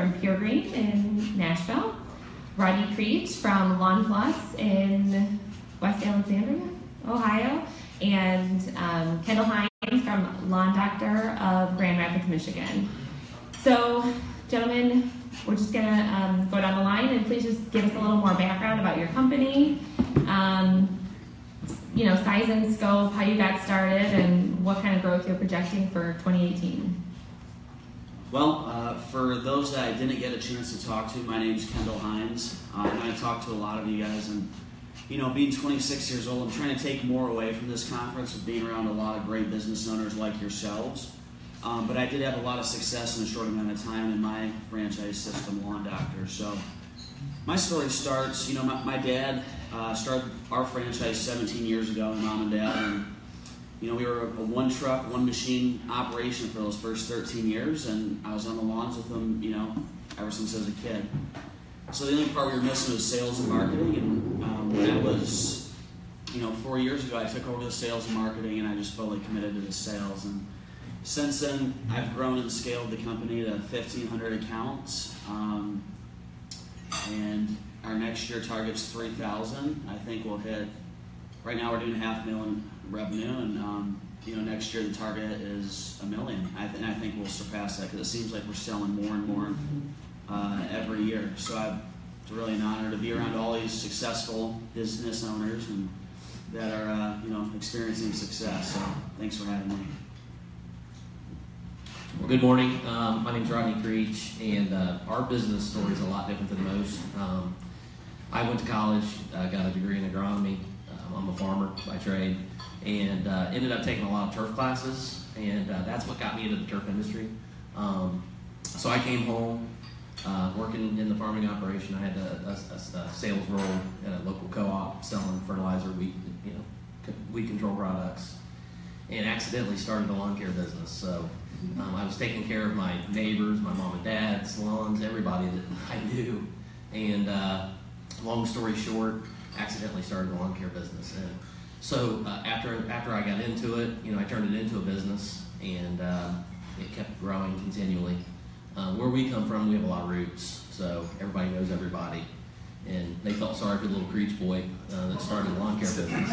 from Pure Green in Nashville, Rodney Creech from Lawn Plus in West Alexandria, Ohio, and um, Kendall Hines from Lawn Doctor of Grand Rapids, Michigan. So, gentlemen, we're just gonna um, go down the line and please just give us a little more background about your company. Um, you know, size and scope, how you got started, and what kind of growth you're projecting for 2018. Well, uh, for those that I didn't get a chance to talk to, my name is Kendall Hines, uh, and I talked to a lot of you guys. And you know, being 26 years old, I'm trying to take more away from this conference of being around a lot of great business owners like yourselves. Um, but I did have a lot of success in a short amount of time in my franchise system, Lawn Doctor. So my story starts, you know, my, my dad uh, started our franchise 17 years ago, my mom and dad, and you know, we were a one truck, one machine operation for those first 13 years, and I was on the lawns with them, you know, ever since I was a kid. So the only part we were missing was sales and marketing, and um, I was, you know, four years ago, I took over the sales and marketing, and I just fully committed to the sales. And since then, I've grown and scaled the company to 1,500 accounts. Um, and our next year target's 3,000. I think we'll hit. Right now, we're doing half million revenue, and um, you know next year the target is a million. I th- and I think we'll surpass that because it seems like we're selling more and more uh, every year. So I, it's really an honor to be around all these successful business owners and that are uh, you know experiencing success. So thanks for having me. Well, good morning. Um, my name is Rodney Creech, and uh, our business story is a lot different than most. Um, I went to college, uh, got a degree in agronomy. I'm a farmer by trade, and uh, ended up taking a lot of turf classes, and uh, that's what got me into the turf industry. Um, so I came home, uh, working in the farming operation. I had a, a, a, sales role at a local co-op selling fertilizer, weed, you know, weed control products, and accidentally started a lawn care business. So um, I was taking care of my neighbors, my mom and dad's lawns, everybody that I knew. And uh, long story short, accidentally started a lawn care business. And so uh, after after I got into it, you know, I turned it into a business, and uh, it kept growing continually. Uh, where we come from, we have a lot of roots, so everybody knows everybody. And they felt sorry for the little Creech boy uh, that started a lawn care business,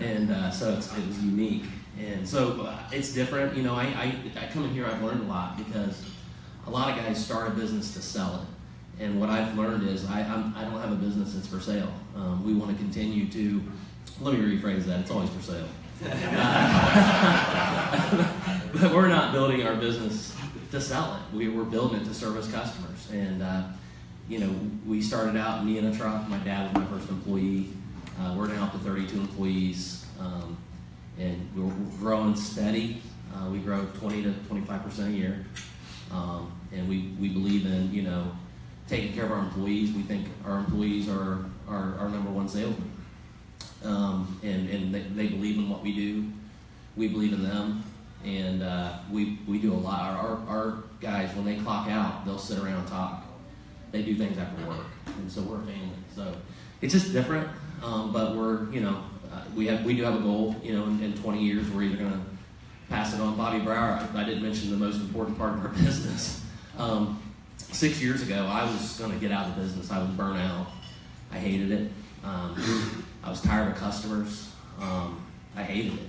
and uh, so it was unique. And so uh, it's different. You know, I, I, I come in here, I've learned a lot because a lot of guys start a business to sell it. And what I've learned is I, I'm, I do not have a business that's for sale. Um, we want to continue to, let me rephrase that, it's always for sale. but we're not building our business to sell it. We, we're building it to service customers. And, uh, you know, we started out, me in a truck, my dad was my first employee. Uh, we're now up to 32 employees. Um, and we're growing steady. Uh, we grow 20 to 25 percent a year, um, and we, we believe in you know taking care of our employees. We think our employees are our, our number one salesman, um, and and they, they believe in what we do. We believe in them, and uh, we we do a lot. Our, our guys when they clock out, they'll sit around and talk. They do things after work, and so we're a family. So it's just different, um, but we're you know uh, we have we do have a goal. You know, in, in 20 years, we're either going to pass it on. Bobby Brower, I, I, didn't mention the most important part of our business. Um, six years ago, I was going to get out of the business. I was burnt out. I hated it. Um, I was tired of customers. Um, I hated it,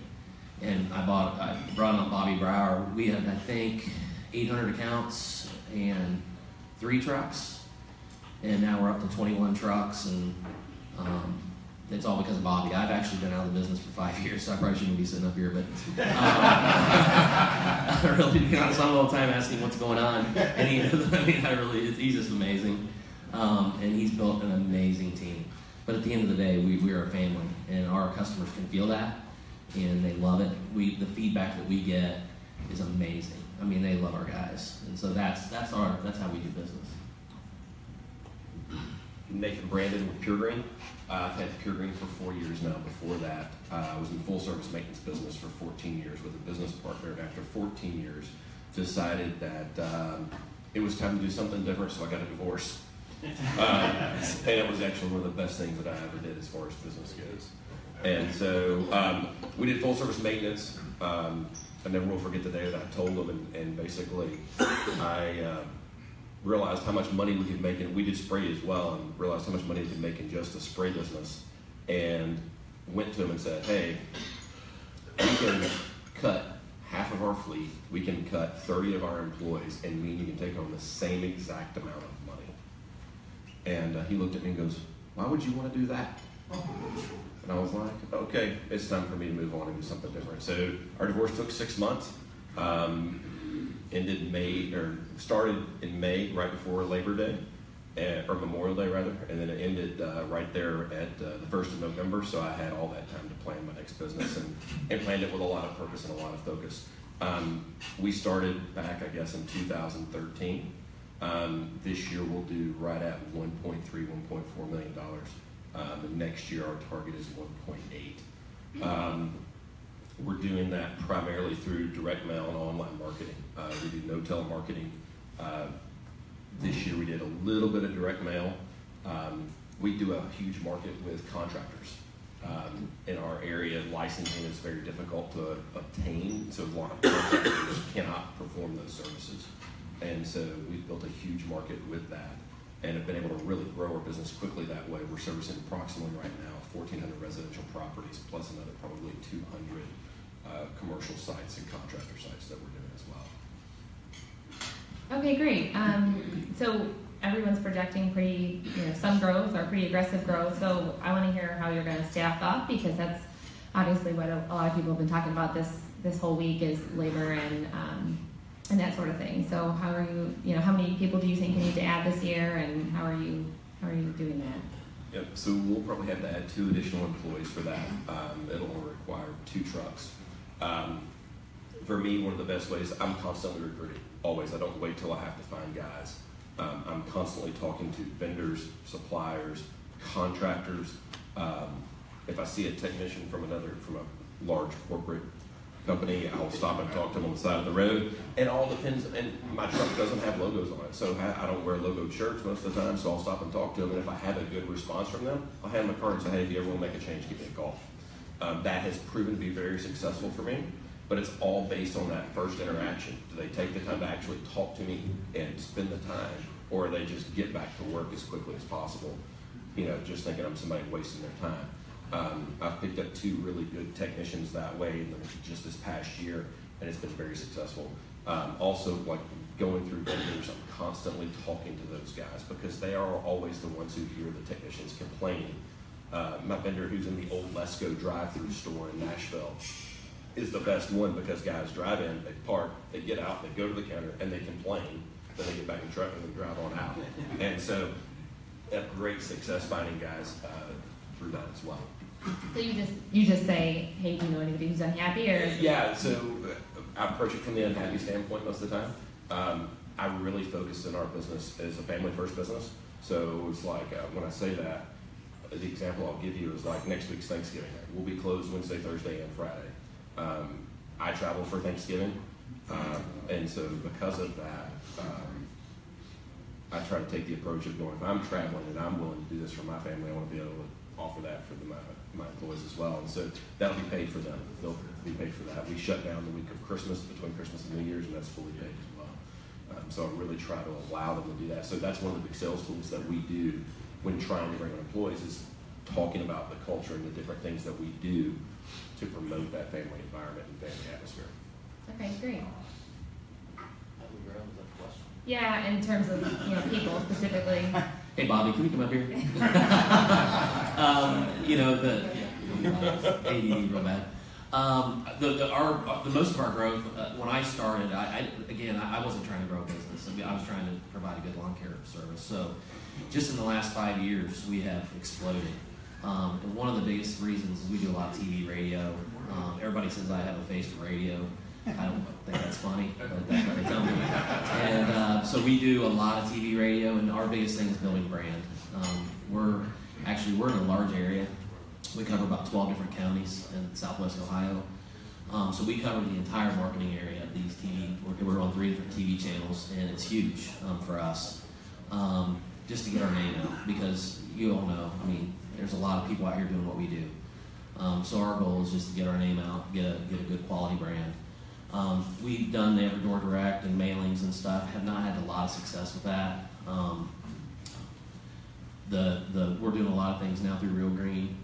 and I bought. I brought on Bobby Brower. We had, I think, 800 accounts and three trucks, and now we're up to 21 trucks and. Um, it's all because of Bobby. I've actually been out of the business for five years, so I probably shouldn't be sitting up here. But um, really, to be honest, all the time asking what's going on, and he, I mean, I really, he's just amazing, um, and he's built an amazing team. But at the end of the day, we, we are a family, and our customers can feel that, and they love it. We the feedback that we get is amazing. I mean, they love our guys, and so that's that's our that's how we do business. Nathan Brandon with Pure Green. Uh, I've had Pure Green for four years now. Before that, uh, I was in full service maintenance business for 14 years with a business partner. And after 14 years, decided that um, it was time to do something different, so I got a divorce. Uh, and it was actually one of the best things that I ever did as far as business goes. And so um, we did full service maintenance. Um, I never will forget the day that I told them, and, and basically, I uh, realized how much money we could make, and we did spray as well, and realized how much money we could make in just the spray business, and went to him and said, "Hey, we can cut half of our fleet, we can cut 30 of our employees, and and you can take home the same exact amount of money." And uh, he looked at me and goes, "Why would you want to do that?" And I was like, "Okay, it's time for me to move on and do something different." So our divorce took six months. Um, ended May or started in May, right before Labor Day, and, or Memorial Day rather, and then it ended uh, right there at uh, the first of November. So I had all that time to plan my next business and, and planned it with a lot of purpose and a lot of focus. Um, we started back, I guess, in 2013. Um, this year we'll do right at 1.3, 1.4 million dollars. Um, next year our target is 1.8. We're doing that primarily through direct mail and online marketing. Uh, we do no telemarketing. Uh, this year we did a little bit of direct mail. Um, we do a huge market with contractors. Um, in our area, licensing is very difficult to obtain, so a lot of contractors cannot perform those services. And so we've built a huge market with that and have been able to really grow our business quickly that way. We're servicing approximately right now 1,400 residential properties plus another probably 200 uh, commercial sites and contractor sites that we're doing as well. Okay, great. Um, so everyone's projecting pretty, you know, some growth or pretty aggressive growth. So I want to hear how you're going to staff up because that's obviously what a, lot of people have been talking about this this whole week is labor and um, and that sort of thing. So how are you, you know, how many people do you think you need to add this year, and how are you how are you doing that? Yep, so we'll probably have to add two additional employees for that. Um, it'll require two trucks. Um, for me, one of the best ways, I'm constantly recruiting, always. I don't wait till I have to find guys. Um, I'm constantly talking to vendors, suppliers, contractors. Um, if I see a technician from another, from a large corporate company, I'll stop and talk to them on the side of the road. It all depends, and my truck doesn't have logos on it, so I don't wear logoed shirts most of the time, so I'll stop and talk to them, and if I have a good response from them, I'll hand them a card and say, hey, if you ever want to make a change, give me a call. Um, that has proven to be very successful for me, but it's all based on that first interaction. Do they take the time to actually talk to me and spend the time, or they just get back to work as quickly as possible? You know, just thinking I'm somebody wasting their time. Um, I've picked up two really good technicians that way in the- just this past year, and it's been very successful. Um, also, like going through vendors, I'm constantly talking to those guys because they are always the ones who hear the technicians complaining. Uh, my vendor, who's in the old Lesco drive-through store in Nashville, is the best one because guys drive in, they park, they get out, they go to the counter, and they complain. Then they get back in the truck and they drive on out. And so, have great success finding guys uh, through that as well. So you just you just say, hey, do you know anybody who's unhappy, or Yeah, so uh, I approach it from the unhappy standpoint most of the time. Um, I really focus in our business as a family first business. So it's like uh, when I say that, uh, the example I'll give you is like next week's Thanksgiving. We'll be closed Wednesday, Thursday, and Friday. Um, I travel for Thanksgiving, um, and so because of that, um, I try to take the approach of going, if I'm traveling and I'm willing to do this for my family, I want to be able to offer that for the, my, my employees as well. And so that'll be paid for them. They'll be paid for that. We shut down the week of Christmas, between Christmas and New Year's, and that's fully paid as well. Um, so I really try to allow them to do that. So that's one of the big sales tools that we do when trying to bring on employees is talking about the culture and the different things that we do to promote that family environment and family atmosphere. okay, great. Have we grown? Is that the question? Yeah, in terms of you know people specifically. Hey, Bobby, can we come up here? um, you know, the ADD real bad. Um, the, the, our, the most of our growth, uh, when I started, I, I again, I, I wasn't trying to grow a business. I, mean, I was trying to provide a good lawn care service. So, just in the last five years, we have exploded. Um, and one of the biggest reasons is we do a lot of TV, radio. Um, everybody says I have a face for radio. I don't think that's funny, but that's what they tell me. And uh, so we do a lot of TV, radio, and our biggest thing is building brand. Um, we're actually we're in a large area. We cover about 12 different counties in Southwest Ohio. Um, so we cover the entire marketing area of these TV. We're, we're on three different TV channels, and it's huge um, for us um, just to get our name out because you all know. I mean, there's a lot of people out here doing what we do. Um, so our goal is just to get our name out, get a get a good quality brand. Um, we've done the Every Door Direct and mailings and stuff. Have not had a lot of success with that. Um, the the we're doing a lot of things now through Real Green.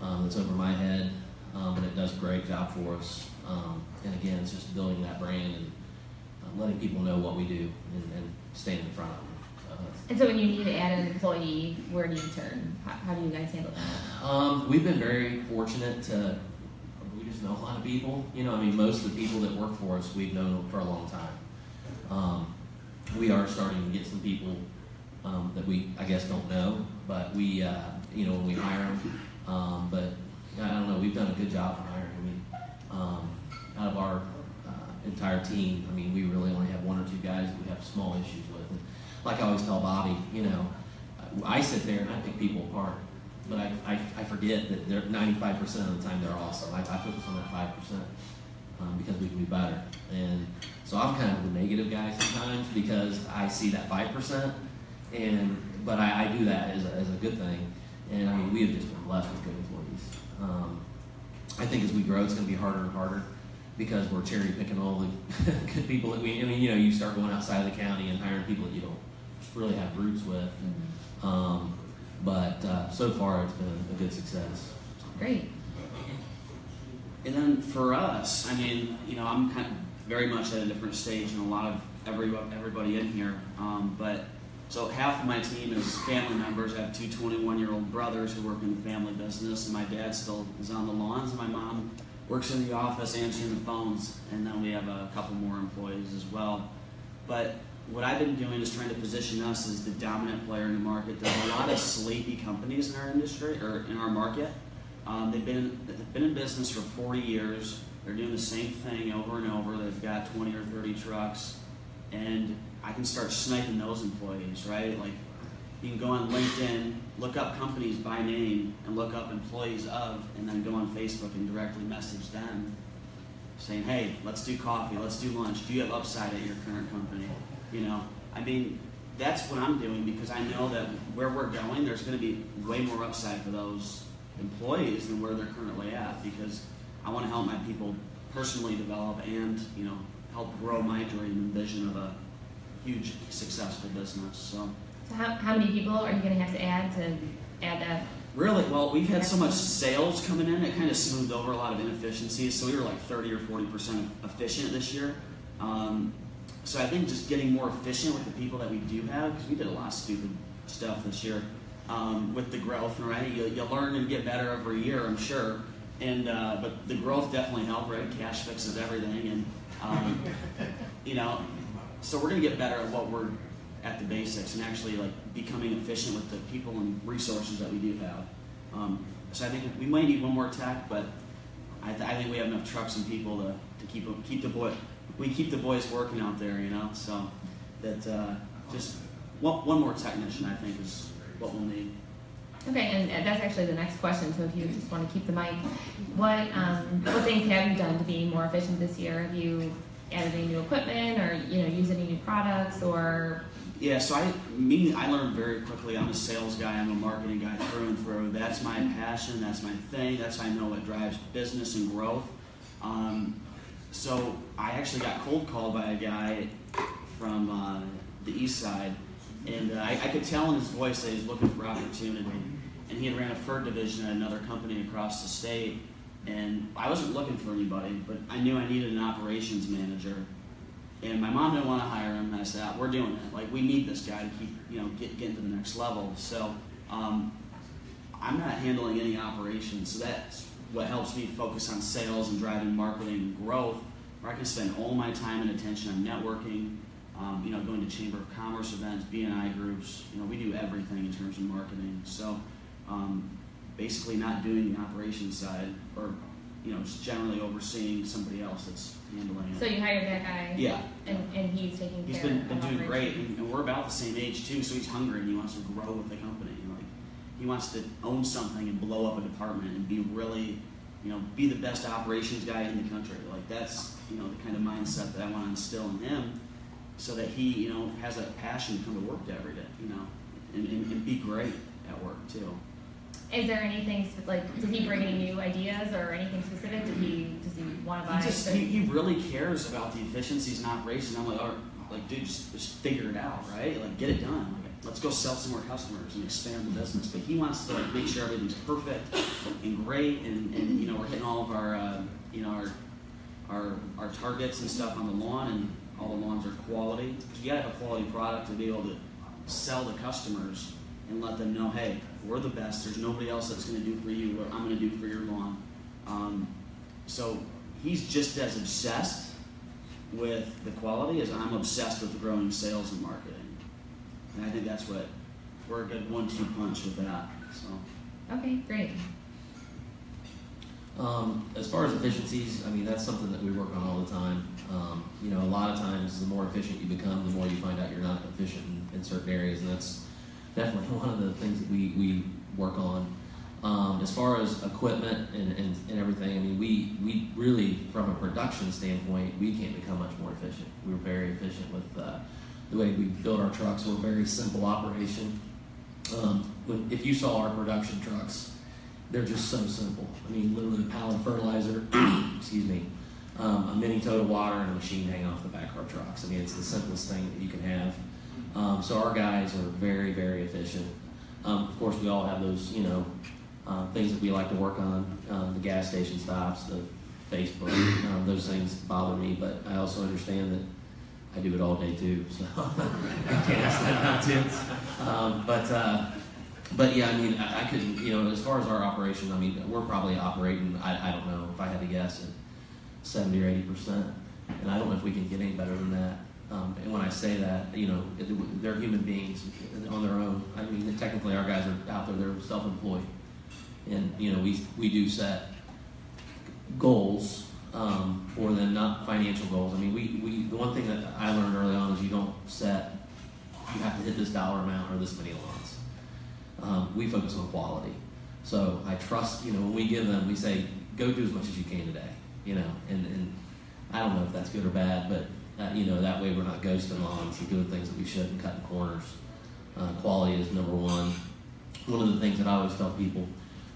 Um, that's over my head, um, and it does a great job for us. Um, and again, it's just building that brand and uh, letting people know what we do and, and staying in front of them. Uh, And so when you need to add an employee, where do you turn? How, how do you guys handle that? Um, we've been very fortunate to, just know a lot of people. You know, I mean, most of the people that work for us, we've known for a long time. Um, we are starting to get some people um, that we, I guess, don't know, but we, uh, you know, when we hire them. Um, but I don't know, we've done a good job hiring. I mean, um, out of our uh, entire team, I mean, we really only have one or two guys that we have small issues with. And like I always tell Bobby, you know, I sit there and I pick people apart, but I, I, I forget that they're 95% of the time they're awesome. I, I focus on that 5% um, because we can be better. And so I'm kind of the negative guy sometimes because I see that 5%, and but I, I do that as a, as a good thing. And I mean, we have just been blessed with good employees. Um, I think as we grow, it's going to be harder and harder because we're cherry picking all the good people that we. I mean, you know, you start going outside of the county and hiring people that you don't really have roots with. Um, but uh, so far, it's been a good success. Great. And then for us, I mean, you know, I'm kind of very much at a different stage than a lot of every, everybody in here. Um, but so half of my team is family members. I have two 21 year old brothers who work in the family business, and my dad still is on the lawns, and my mom works in the office answering the phones. And then we have a couple more employees as well. But what I've been doing is trying to position us as the dominant player in the market. There's a lot of sleepy companies in our industry or in our market. Um, they've been they've been in business for 40 years. They're doing the same thing over and over. They've got 20 or 30 trucks, and I can start sniping those employees, right? Like you can go on LinkedIn, look up companies by name, and look up employees of, and then go on Facebook and directly message them, saying, "Hey, let's do coffee. Let's do lunch. Do you have upside at your current company?" You know, I mean, that's what I'm doing because I know that where we're going, there's going to be way more upside for those employees than where they're currently at because I want to help my people personally develop and you know help grow my dream and vision of a huge successful business. So So how, how many people are you going to have to add to add that? really, well, we've had so much sales coming in, it kind of smoothed over a lot of inefficiencies. So we were like 30 or 40 percent efficient this year. Um, so I think just getting more efficient with the people that we do have because we did a lot of stupid stuff this year um, with the growth, right? You, you learn and get better every year, I'm sure. And uh, but the growth definitely helped, right? Cash fixes everything, and um, you know, so we're gonna get better at what we're at the basics and actually like becoming efficient with the people and resources that we do have. Um, so I think we might need one more tech, but I, th- I think we have enough trucks and people to, to keep keep the boy we keep the boys working out there, you know. So that uh, just one, one more technician, I think, is what we'll need. Okay, and that's actually the next question. So if you just want to keep the mic, what um, what things have you done to be more efficient this year? Have you added any new equipment, or you know, used any new products, or Yeah, so I, me, I learned very quickly. I'm a sales guy. I'm a marketing guy through and through. That's my passion. That's my thing. That's I know what drives business and growth. Um, so I actually got cold called by a guy from uh, the east side, and uh, I, I could tell in his voice that he's looking for opportunity. And he had ran a fur division at another company across the state, and I wasn't looking for anybody, but I knew I needed an operations manager. And my mom didn't want to hire him. And I said, "Ah, "We're doing it. Like we need this guy to keep, you know, get get to the next level." So um, I'm not handling any operations, so that's what helps me focus on sales and driving marketing and growth. Where I can spend all my time and attention on networking, um, you know, going to chamber of commerce events, BNI groups. You know, we do everything in terms of marketing. So um, basically, not doing the operations side, or you know, just generally overseeing somebody else that's handling it. so you hired that guy? Yeah. And, and he's taking He's care been, been doing operations? great, and, and we're about the same age too. So he's hungry and he wants to grow with the company. He wants to own something and blow up a department and be really, you know, be the best operations guy in the country. Like that's you know the kind of mindset that I want to instill in him, so that he you know has that passion to come to work every day. You know, and, and, and be great at work too. Is there anything like did he bring any new ideas or anything specific? Did he does he want to buy? He just he, he really cares about the efficiencies in operation. I'm like, oh, like dude, just, just figure it out, right? Like get it done. Like, let's go sell some more customers and expand the business. But he wants to like make sure everything's perfect and great, and, and you know we're hitting all of our uh, you know our our our targets and stuff on the lawn, and all the lawns are quality. You gotta have a quality product to be able to sell to customers and let them know, hey, we're the best. There's nobody else that's going to do for you what I'm going to do for your lawn. Um, so he's just as obsessed with the quality as I'm obsessed with growing sales and marketing. And I think that's what we're a good one-two punch with that. So Okay, great. Um, as far as efficiencies, I mean, that's something that we work on all the time. Um, you know, a lot of times, the more efficient you become, the more you find out you're not efficient in, in certain areas, and that's definitely one of the things that we, we work on. Um, as far as equipment and, and, and everything, I mean, we, we really, from a production standpoint, we can't become much more efficient. We're very efficient with uh, the way we build our trucks. We're a very simple operation. Um, if you saw our production trucks, they're just so simple. I mean, literally a pallet of fertilizer, excuse me, um, a mini tote of water, and a machine hanging off the back of our trucks. I mean, it's the simplest thing that you can have. Um, so our guys are very, very efficient. Um, of course, we all have those, you know, uh, things that we like to work on. Um, the gas station stops, the Facebook, um, those things bother me. But I also understand that I do it all day too, so I can't ask that not to. Um, but uh, but yeah, I mean, I, I couldn't, you know, as far as our operation, I mean, we're probably operating, I, I don't know, if I had to guess, at 70 or 80%. And I don't know if we can get any better than that. Um, and when I say that, you know, they're human beings on their own. I mean, technically, our guys are out there, they're self employed. And, you know, we, we do set goals um, for them, not financial goals. I mean, we, we, the one thing that I learned early on is you don't set, you have to hit this dollar amount or this many lawns um, we focus on quality. So I trust, you know, when we give them, we say, go do as much as you can today, you know, and, and I don't know if that's good or bad, but, uh, you know, that way we're not ghosting lawns and doing things that we shouldn't, cutting corners. Uh, quality is number one. One of the things that I always tell people,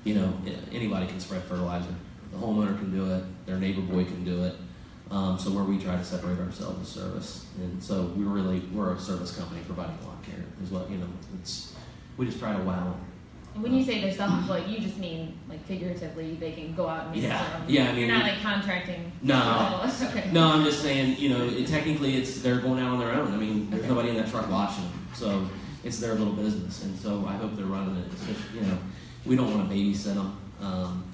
you know, anybody can spread fertilizer. The homeowner can do it, their neighbor boy can do it. Um, so where we try to separate ourselves is service. And so we really, we're a service company providing lawn care is what, you know, it's, we just try to wow them. And when you say they're self-employed, you just mean like figuratively they can go out and make Yeah. their own. Yeah, I mean, you're not like contracting. No. okay. No, I'm just saying, you know, it, technically it's they're going out on their own. I mean, there's nobody in that truck watching them, so it's their little business, and so I hope they're running it. Just, you know, we don't want to babysit them, um,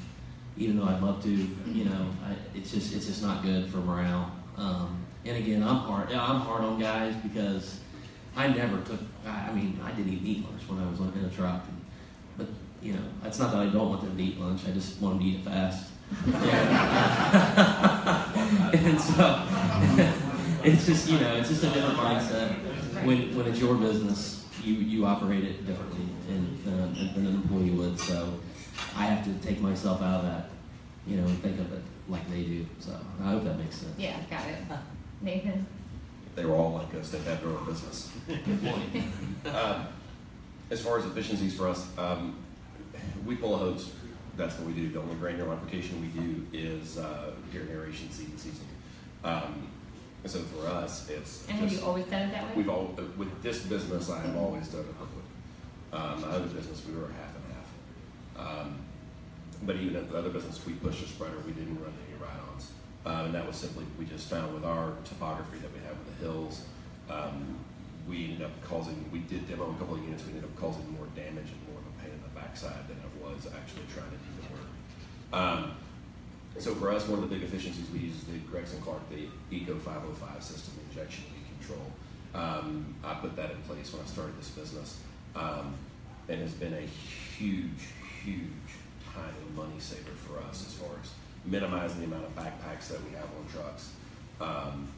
even though I'd love to. You know, I, it's just it's just not good for morale. Um, and again, I'm hard. I'm hard on guys because I never took. I, I mean, I didn't even eat lunch when I was in a truck, and, but you know, it's not that I don't want them to eat lunch. I just want them to eat it fast. And so it's just you know it's just a different mindset when when it's your business you you operate it differently uh, than an employee would so I have to take myself out of that you know and think of it like they do so I hope that makes sense Yeah, got it. Nathan. If they were all like us, they'd have their own business. Good Um, As far as efficiencies for us, um, we pull a hose. That's what we do. The only granular application we do is uh, during aeration seed season. Um, so for us, it's And have you always done it that way? We've all with this business, I have always done it liquid. Um, my other business, we were half half. Um, but even at the other business, we pushed a spreader. We didn't run any ride-ons, um, and that was simply we just found with our topography that we have with the hills, um, we ended up causing. We did demo a couple of units. We ended up causing more damage and more of a pain in the backside than it was actually trying to do the work. Um, so for us, one of the big efficiencies we use is the Gregson Clark, the Eco 505 system injection control. Um, I put that in place when I started this business, and has been a huge, huge time and money saver for us as far as minimizing the amount of backpacks that we have on trucks. Um,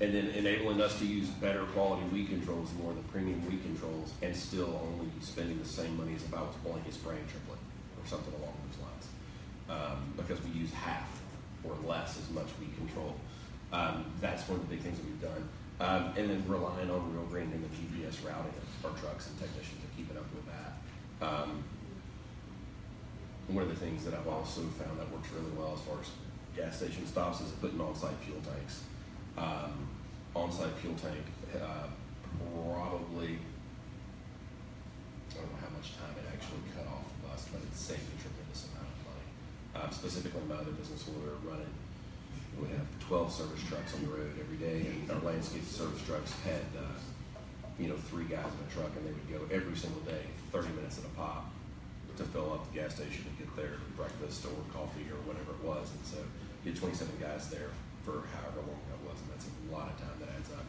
and then enabling us to use better quality weed controls, more of the premium weed controls, and still only spending the same money as if I was a spraying triplet or something along those lines um, because we use half or less as much weed control. Um, that's one of the big things that we've done. Um, and then relying on Real Green and the GPS routing of our trucks and technicians and keeping up with that. Um, one of the things that I've also found that works really well as far as gas station stops is putting on-site fuel tanks. Um, on-site fuel tank, uh, probably, I don't know how much time it actually cut off of us, but it saved a tremendous amount of money. Um, specifically, my other business where we were running, we have twelve service trucks on the road every day, and our landscape service trucks had, uh, you know, three guys in a truck, and they would go every single day, thirty minutes at a pop, to fill up the gas station and get their breakfast or coffee or whatever it was, and so you had twenty-seven guys there for however long that was, and that's a lot of time that adds up.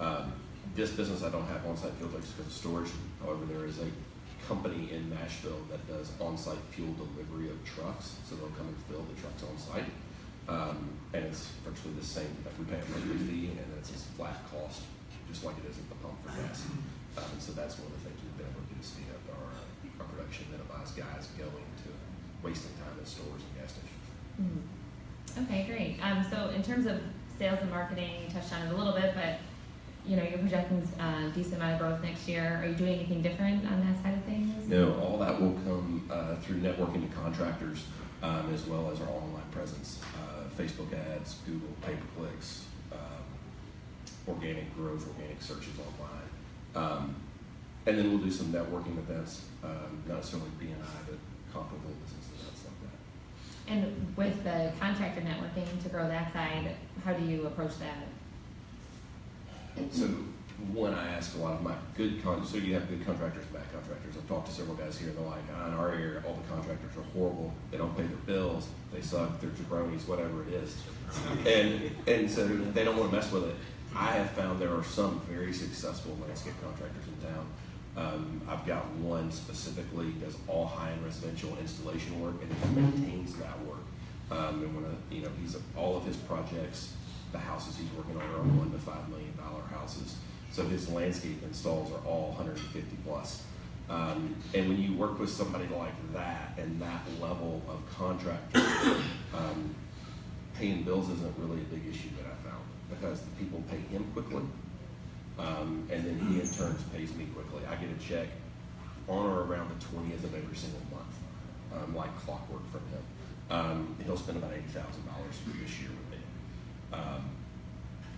Um, this business, I don't have on-site fuel tanks because of storage, however, there is a company in Nashville that does on-site fuel delivery of trucks, so they'll come and fill the trucks on-site. Um, and it's virtually the same, like we pay a monthly fee, and it's a flat cost, just like it is at the pump for gas. Um, so that's one of the things we've been able to do to speed up our, minimize guys going to wasting time in stores and gas stations. Mhm. Okay, great. Um, so in terms of sales and marketing, you touched on it a little bit, but you know, you're projecting a decent amount of growth next year. Are you doing anything different on that side of things? No, all that will come uh, through networking to contractors um, as well as our online presence. Uh, Facebook ads, Google pay per clicks, um, organic growth, organic searches online. Um, and then we'll do some networking events, um, not necessarily BNI, but comparable business events like that. And with the contractor networking to grow that side, how do you approach that? So when I ask a lot of my good con, so you have good contractors, bad contractors. I've talked to several guys here. They're like, ah, in our area, all the contractors are horrible. They don't pay their bills. They suck. They're jabronis, whatever it is. And and so they don't want to mess with it. I have found there are some very successful landscape contractors in town. Um, I've got one specifically does all high-end residential installation work and he maintains that work. Um, and when you know, he's all of his projects, the houses he's working on are one to five million dollar houses. So his landscape installs are all 150 plus. Um, and when you work with somebody like that and that level of contractor, um, paying bills isn't really a big issue that I found because the people pay him quickly, um, and then he in turn pays me quickly. I get a check on or around the 20th of every single month, um, like clockwork from him. Um, he'll spend about $80,000 this year with me. Um,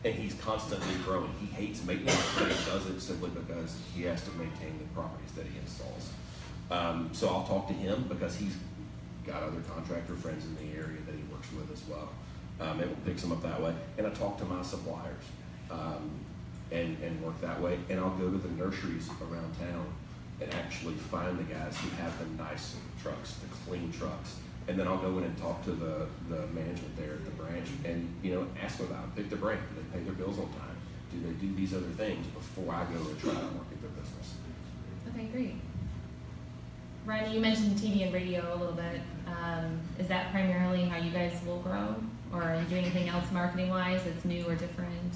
and he's constantly growing. He hates maintenance, but he does it simply because he has to maintain the properties that he installs. Um, so I'll talk to him because he's got other contractor friends in the area that he works with as well. Um, it will pick some up that way. And I talk to my suppliers um, and, and work that way. And I'll go to the nurseries around town and actually find the guys who have the nice trucks, the clean trucks. And then I'll go in and talk to the, the management there at the branch and, you know, ask them about. Pick their brain. Do they pay their bills on time? Do they do these other things before I go and try to market their business? Okay, great. Ryan, you mentioned TV and radio a little bit. Um, is that primarily how you guys will grow? Or are you doing anything else marketing wise that's new or different?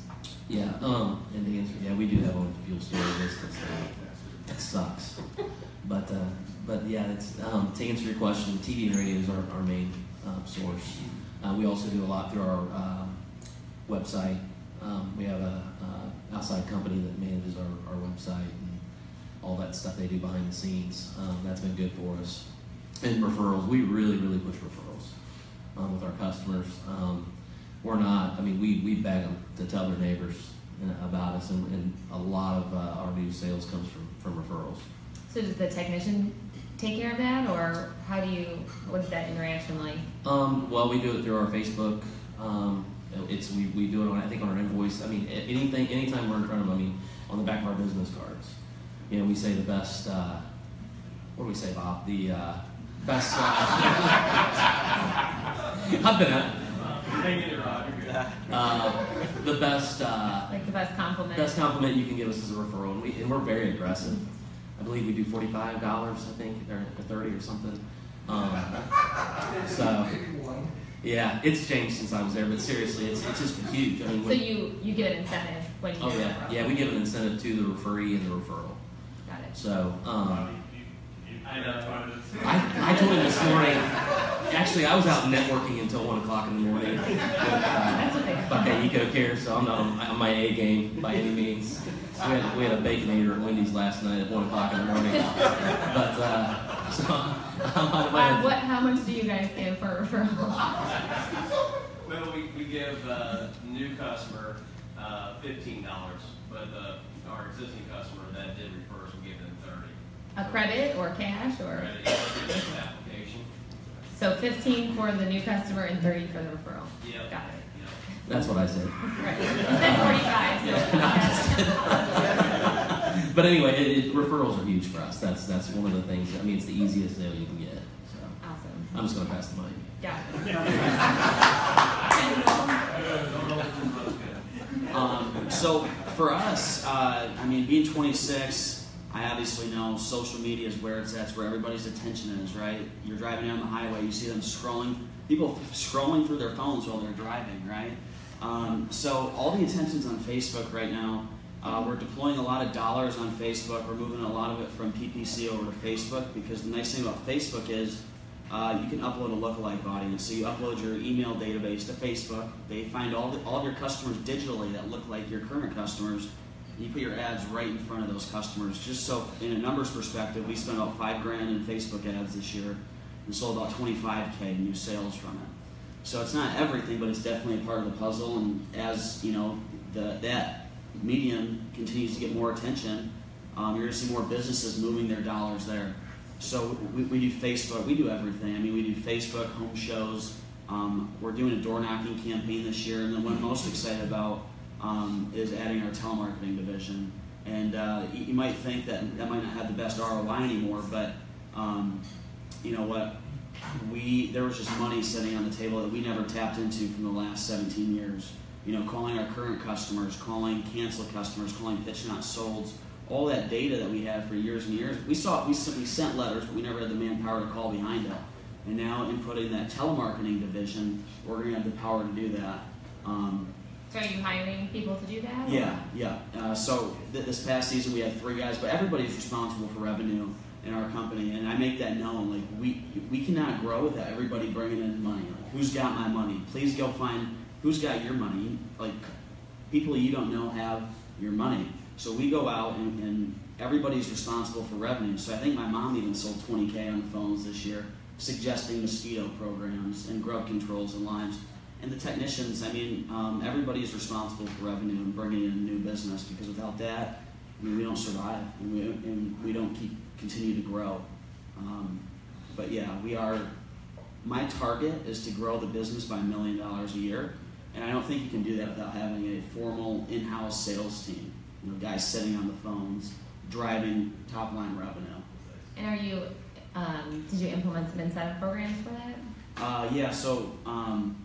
Yeah, um, and the answer, yeah, we do have a fuel storage business. That sucks. But, uh, but yeah, it's, um, to answer your question, TV and radio is our, our main, um, source. Uh, we also do a lot through our, um, website. Um, we have a, uh, outside company that manages our, our website and all that stuff they do behind the scenes. Um, that's been good for us. And referrals, we really, really push referrals, um, with our customers. Um, we're not, I mean, we, we beg them to tell their neighbors uh, about us, and, and a lot of uh, our new sales comes from, from referrals. So does the technician take care of that or how do you, what's that interaction like? Um, well, we do it through our Facebook. Um, it's we, we do it on I think on our invoice. I mean, anything, anytime we're in front of them. I mean, on the back of our business cards, you know, we say the best. Uh, what do we say, Bob? The uh, best. Uh, I've been at uh, the best. Uh, Like the best compliment? Best compliment you can give us is a referral, and, we, and we're very aggressive. I believe we do forty-five dollars, I think, or, or thirty or something. Um, so, yeah, it's changed since I was there, but seriously, it's, it's just huge. I mean, So you, you give an incentive when you oh do yeah, referral? yeah, we give an incentive to the referee and the referral. Got it. So, um, I know. I, I told him this morning. Actually, I was out networking until one o'clock in the morning. With, uh, That's Buckeye Eco Care, so I'm not on, on my A game by any means. We had, we had a baconator at Wendy's last night at one o'clock in the morning. But uh, So I'm on Uh, my what, how much do you guys give for a referral? Well, we, we give, uh, new customer, uh, fifteen dollars, but, uh, our existing customer that did refer us, we give them thirty. A credit or cash or? Credit, credit application. So fifteen for the new customer and thirty for the referral. Yep. Got it. That's what I said. Right. You said forty-five, so. But anyway, it, it, referrals are huge for us. That's that's one of the things. I mean, it's the easiest sale you can get. So Awesome. I'm just gonna pass the mic. Got it. Um, so for us, uh, I mean, being 26, I obviously know social media is where it's at, it's where everybody's attention is, right? You're driving down the highway, you see them scrolling, people scrolling through their phones while they're driving, right? Um, so all the attention's on Facebook right now. Uh, we're deploying a lot of dollars on Facebook. We're moving a lot of it from PPC over to Facebook because the nice thing about Facebook is uh, you can upload a lookalike audience. So you upload your email database to Facebook. They find all, the, all of your customers digitally that look like your current customers. You put your ads right in front of those customers. Just so, in a numbers perspective, we spent about five grand in Facebook ads this year and sold about 25k new sales from it. So it's not everything, but it's definitely a part of the puzzle. And as you know, the, that medium continues to get more attention, um, you're going to see more businesses moving their dollars there. So we, we do Facebook, we do everything. I mean, we do Facebook, home shows. Um, we're doing a door knocking campaign this year, and then what I'm most excited about um, is adding our telemarketing division. And uh, you, might think that that might not have the best ROI anymore, but um, you know what? We there was just money sitting on the table that we never tapped into from the last 17 years. You know, calling our current customers, calling canceled customers, calling pitch not solds, all that data that we had for years and years. We saw we, we sent letters, but we never had the manpower to call behind it. And now, in putting that telemarketing division, we're going to have the power to do that. Um, So are you hiring people to do that? yeah, yeah. Uh, so th- this past season we had three guys, but everybody's responsible for revenue in our company, and I make that known. Like we we cannot grow without everybody bringing in money. Like who's got my money? Please go find who's got your money. Like people you don't know have your money. So we go out and, and everybody's responsible for revenue. So I think my mom even sold 20k on the phones this year, suggesting mosquito programs and grub controls and limes. And the technicians, I mean, um, everybody's responsible for revenue and bringing in new business because without that, I mean, we don't survive and we, and we don't keep continue to grow. Um, but yeah, we are. My target is to grow the business by a million dollars a year, and I don't think you can do that without having a formal in-house sales team. You know, guys sitting on the phones, driving top-line revenue. And are you, um, did you implement some incentive programs for that? Uh, yeah, so um,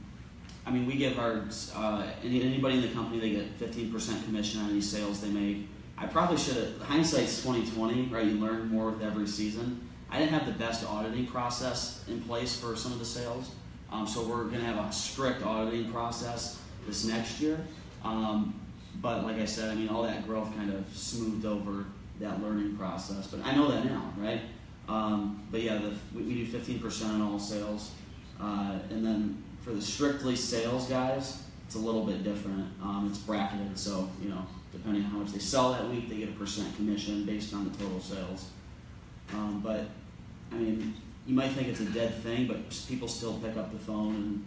I mean, we give our uh, any, anybody in the company they get fifteen percent commission on any sales they make. I probably should have. Hindsight's twenty twenty, right? You learn more with every season. I didn't have the best auditing process in place for some of the sales, um, so we're going to have a strict auditing process this next year. Um, but like I said, I mean, all that growth kind of smoothed over that learning process. But I know that now, right? Um, but yeah, the, we, we do fifteen percent on all sales. Uh, and then for the strictly sales guys, it's a little bit different. Um, it's bracketed, so you know, depending on how much they sell that week, they get a percent commission based on the total sales. Um, but I mean, you might think it's a dead thing, but people still pick up the phone and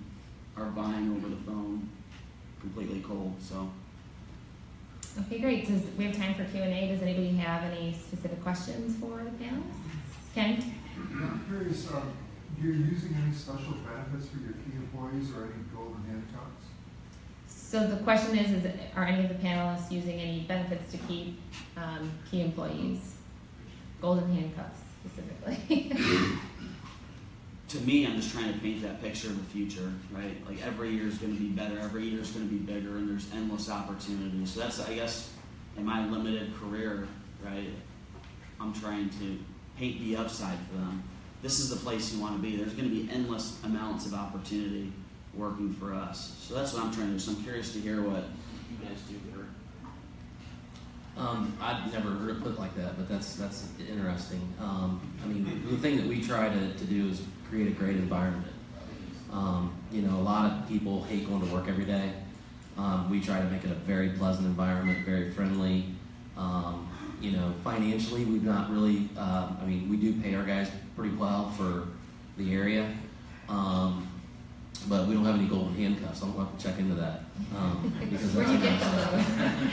are buying over the phone completely cold. So Okay, great. Does, we have time for Q and A. Does anybody have any specific questions for the panelists? Kent? I'm curious, um, you're using any special benefits for your key employees or any golden handcuffs? So the question is, is are any of the panelists using any benefits to keep um, key employees? Golden handcuffs specifically. to me, I'm just trying to paint that picture of the future, right? Like every year is going to be better, every year is going to be bigger, and there's endless opportunities. So that's, I guess, in my limited career, right? I'm trying to paint the upside for them. This is the place you want to be. There's going to be endless amounts of opportunity working for us. So that's what I'm trying to do. So I'm curious to hear what you guys do here. Um, I've never heard it put like that, but that's that's interesting. Um, I mean, the thing that we try to, to do is create a great environment. Um, you know, a lot of people hate going to work every day. Um, we try to make it a very pleasant environment, very friendly. You know, financially, we've not really. Um, I mean, we do pay our guys pretty well for the area, um, but we don't have any golden handcuffs. I'm going to have to check into that um, because Where'd you get that's some of those?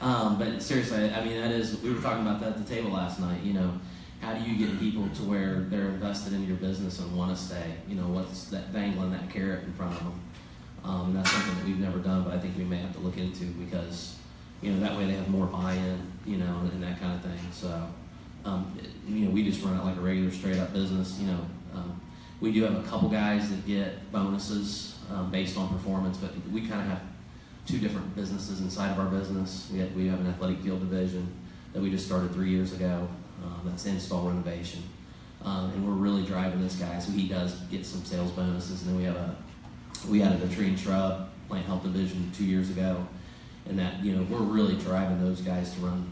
um, but seriously, I mean, that is, we were talking about that at the table last night. You know, how do you get people to where they're invested in your business and want to stay? You know, what's that dangling that carrot in front of them? Um, and that's something that we've never done, but I think we may have to look into because, you know, that way they have more buy-in, you know, and, that kind of thing. So, um, it- you know, we just run it like a regular straight-up business. You know, um, we do have a couple guys that get bonuses um, based on performance, but we kind of have two different businesses inside of our business. We have, we have an athletic field division that we just started three years ago. Um, that's install renovation, um, and we're really driving this guy. So he does get some sales bonuses, and then we have a we added a tree and shrub plant health division two years ago, and that you know we're really driving those guys to run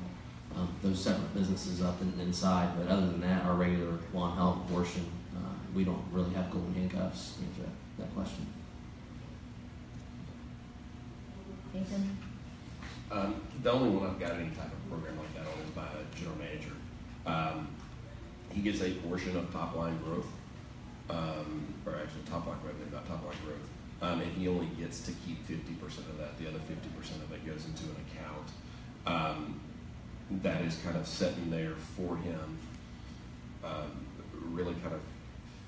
um, those separate businesses up and inside. But other than that, our regular lawn health portion, uh, we don't really have golden handcuffs. To answer that, that question. Nathan? Um, the only one I've got any type of program like that on is my general manager. Um, he gets a portion of top line growth, um, or actually top line revenue, not top line growth. Um, and he only gets to keep fifty percent of that. The other fifty percent of it goes into an account um, that is kind of sitting there for him. Um, really, kind of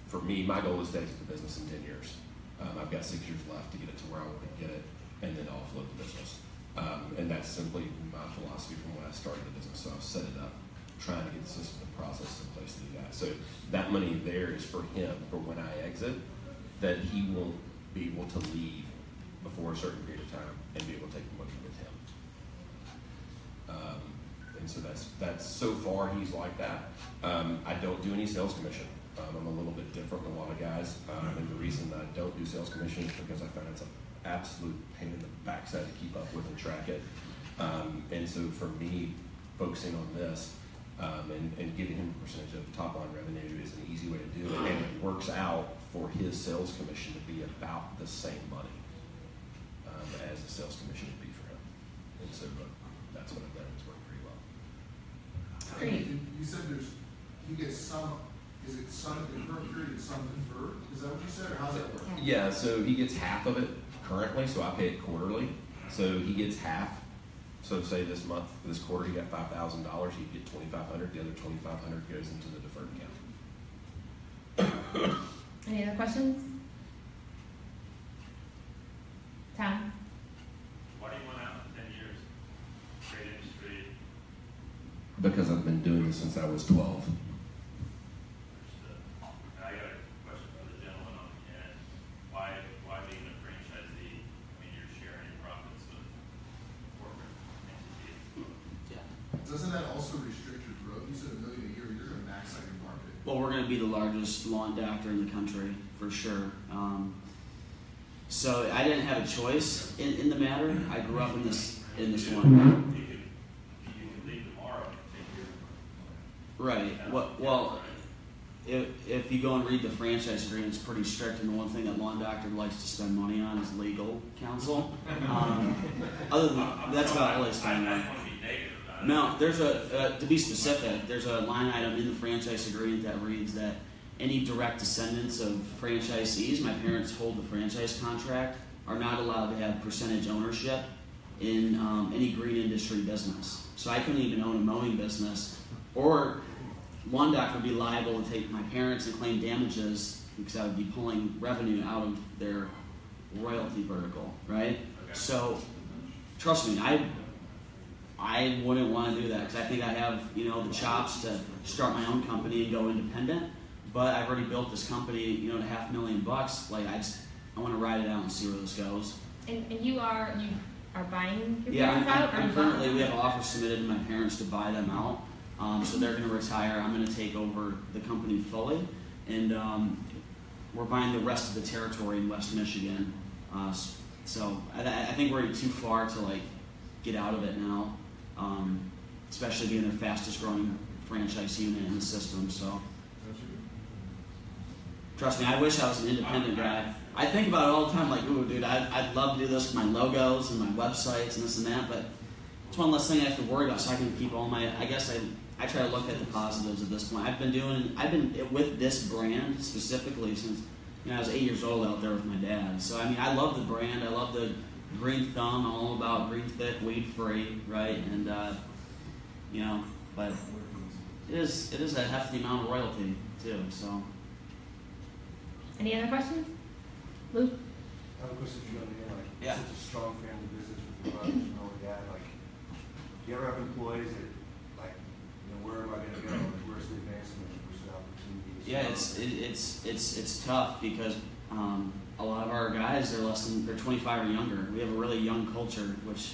for me, my goal is to exit the business in ten years. Um, I've got six years left to get it to where I want to get it, and then offload the business. Um, and that's simply my philosophy from when I started the business. So I've set it up, trying to get the system and process in place to do that. So that money there is for him for when I exit, that he won't be able to leave before a certain period of time and be able to take the money with him. Um, and so that's that's so far he's like that. Um, I don't do any sales commission. Um, I'm a little bit different than a lot of guys, um, and the reason that I don't do sales commission is because I find it's an absolute pain in the backside to keep up with and track it. Um, and so for me, focusing on this um, and, and giving him a percentage of top line revenue is an easy way to do it, and it works out for his sales commission to be about the same money um, as the sales commission would be for him. And so uh, that's what I've done. It's worked pretty well. Great. You you said there's, you get some, is it some in current period and some deferred? Is that what you said, or how's that work? Yeah, so he gets half of it currently, so I pay it quarterly. So he gets half. So say this month, this quarter, he got five thousand dollars, he'd get twenty-five hundred, the other twenty-five hundred goes into the deferred account. Any other questions? Tom? Why do you want out in 10 years? Great industry. Because I've been doing this since I was 12. Well, we're going to be the largest lawn doctor in the country for sure. Um, so I didn't have a choice in, in the matter. I grew up in this in this one. You could, you could leave tomorrow and take your, Right. Well, well, if, if you go and read the franchise agreement, it's pretty strict, and the one thing that lawn doctor likes to spend money on is legal counsel. Um, other than that's about all I, spend I No, there's a uh, to be specific. There's a line item in the franchise agreement that reads that any direct descendants of franchisees, my parents hold the franchise contract, are not allowed to have percentage ownership in um, any green industry business. So I couldn't even own a mowing business, or lawn doc would be liable to take my parents and claim damages because I would be pulling revenue out of their royalty vertical, right? Okay. So trust me, I I wouldn't want to do that because I think I have, you know, the chops to start my own company and go independent. But I've already built this company, you know, to half a million bucks. Like I just, I want to ride it out and see where this goes. And, and you are, you are buying your Yeah, I'm, parents out? I'm, I'm currently we have offers submitted to my parents to buy them out. Um, so they're going to retire. I'm going to take over the company fully, and um, we're buying the rest of the territory in West Michigan. Uh, so I, I think we're too far to like get out of it now, um, especially being their fastest growing franchise unit in the system. So trust me, I wish I was an independent guy. I think about it all the time, like, ooh, dude, I'd, I'd love to do this with my logos and my websites and this and that, but it's one less thing I have to worry about, so I can keep all my. I guess I I try to look at the positives at this point. I've been doing I've been with this brand specifically since you know I was eight years old out there with my dad. So I mean I love the brand. I love the green thumb. I'm all about green thick, weed free, right? And uh, you know, but it is it is a hefty amount of royalty too. So Any other questions? Luke? I have a question for you, Leanne, like, Yeah. such a strong family business with your brothers and all that, like, do you ever have employees that, like, you know, where am I gonna go, Like, where's the advancement, where's the opportunities? Yeah, it's it, it's it's it's tough because um, a lot of our guys are less than they're 25 or younger. We have a really young culture, which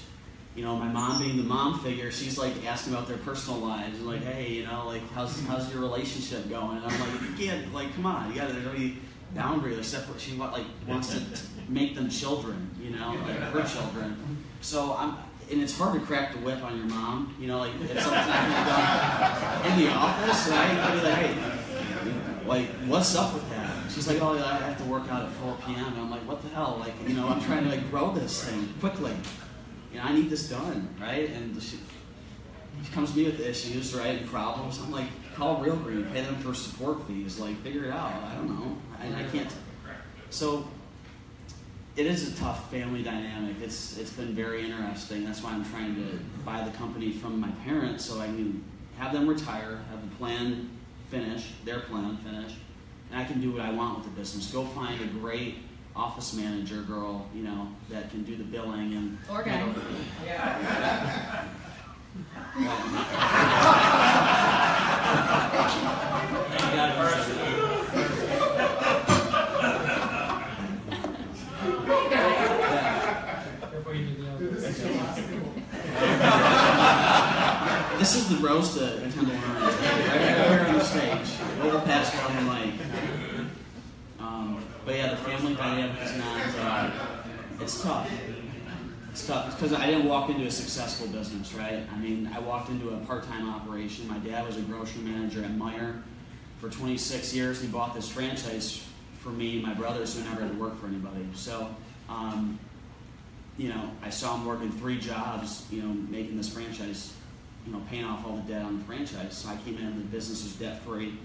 you know, my mom being the mom figure, she's like asking about their personal lives and like, hey, you know, like how's how's your relationship going? And I'm like, you can't like, come on, you got to there's already boundary. There's separate. She like wants to make them children, you know, like her children. So I'm. And it's hard to crack the whip on your mom, you know, like something's not getting done in the office, right? I'd be like, hey, like, what's up with that? She's like, oh, I have to work out at 4 p.m. And I'm like, what the hell? Like, you know, I'm trying to like grow this thing quickly. You know, I need this done, right? And she, she comes to me with issues, right, and problems. I'm like, call Real Green, pay them for support fees, like, figure it out. I don't know. I, I can't. So, it is a tough family dynamic. It's it's been very interesting. That's why I'm trying to buy the company from my parents so I can have them retire, have the plan finish, their plan finish, and I can do what I want with the business. Go find a great office manager girl, you know, that can do the billing and Or guy. This is the roast of Kendall Hearns, right here on the stage. Pass it the mic. Um, but yeah, the family dynamic is not. Uh, it's tough. It's tough because I didn't walk into a successful business, right? I mean, I walked into a part-time operation. My dad was a grocery manager at Meijer for 26 years. He bought this franchise for me and my brothers who never had to work for anybody. So, um, you know, I saw him working three jobs, you know, making this franchise, you know, paying off all the debt on the franchise. So I came in the business was debt free,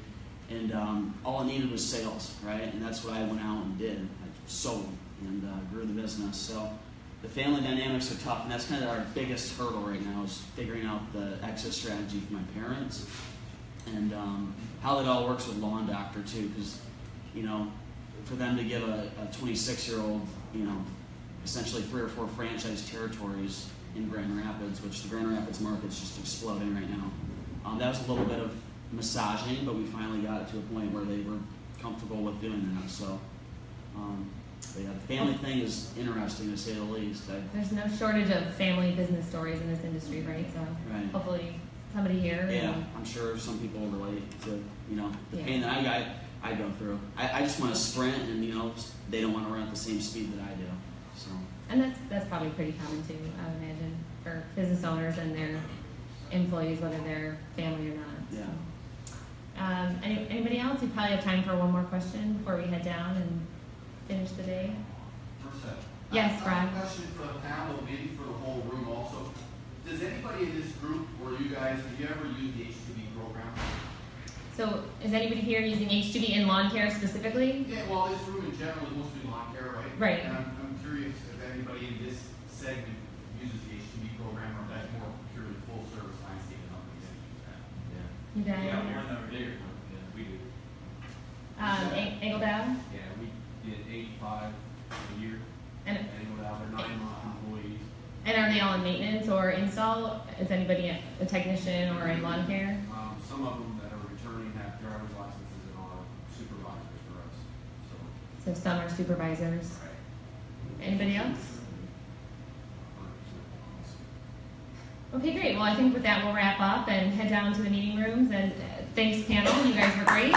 and um, all I needed was sales, right? And that's what I went out and did. I sold and uh, grew the business. So the family dynamics are tough, and that's kind of our biggest hurdle right now is figuring out the exit strategy for my parents and um, how that all works with Lawn Doctor too, because you know, for them to give a 26 year old, you know, essentially three or four franchise territories in Grand Rapids, which the Grand Rapids market's just exploding right now. Um, that was a little bit of massaging, but we finally got it to a point where they were comfortable with doing that. So, um, but yeah, the family thing is interesting to say the least. I, There's no shortage of family business stories in this industry, right? So Right. hopefully somebody here. Yeah, and- I'm sure some people relate to you know the Yeah. pain that I got. I go through. I, I just want to sprint, and you know they don't want to run at the same speed that I do. So And that's that's probably pretty common too, I would imagine, for business owners and their employees, whether they're family or not. so. Yeah. Um, any, anybody else? We probably have time for one more question before we head down and finish the day. Yes, I Brad. have a question for the panel, maybe for the whole room also. Does anybody in this group, or you guys, have you ever used the H2B program? So is anybody here using H2B in lawn care specifically? Yeah, well, this room in general is mostly lawn care, right? Right. And I'm, I'm curious if anybody in this segment uses the H2B program, or if that's more purely full-service landscaping companies that use that. You guys? Yeah, we're bigger one, yeah, we do. Um, Ang- Angle Down? Yeah, we did eighty-five a year, And, and they out, they're nine-month employees. and are they all in maintenance or install? Is anybody a a technician or in lawn care? Um, some of them that are returning have driver's licenses and are supervisors for us, so. So some are supervisors. Anybody else? Okay, great. Well, I think with that, we'll wrap up and head down to the meeting rooms. And uh, thanks, panel. You guys were great.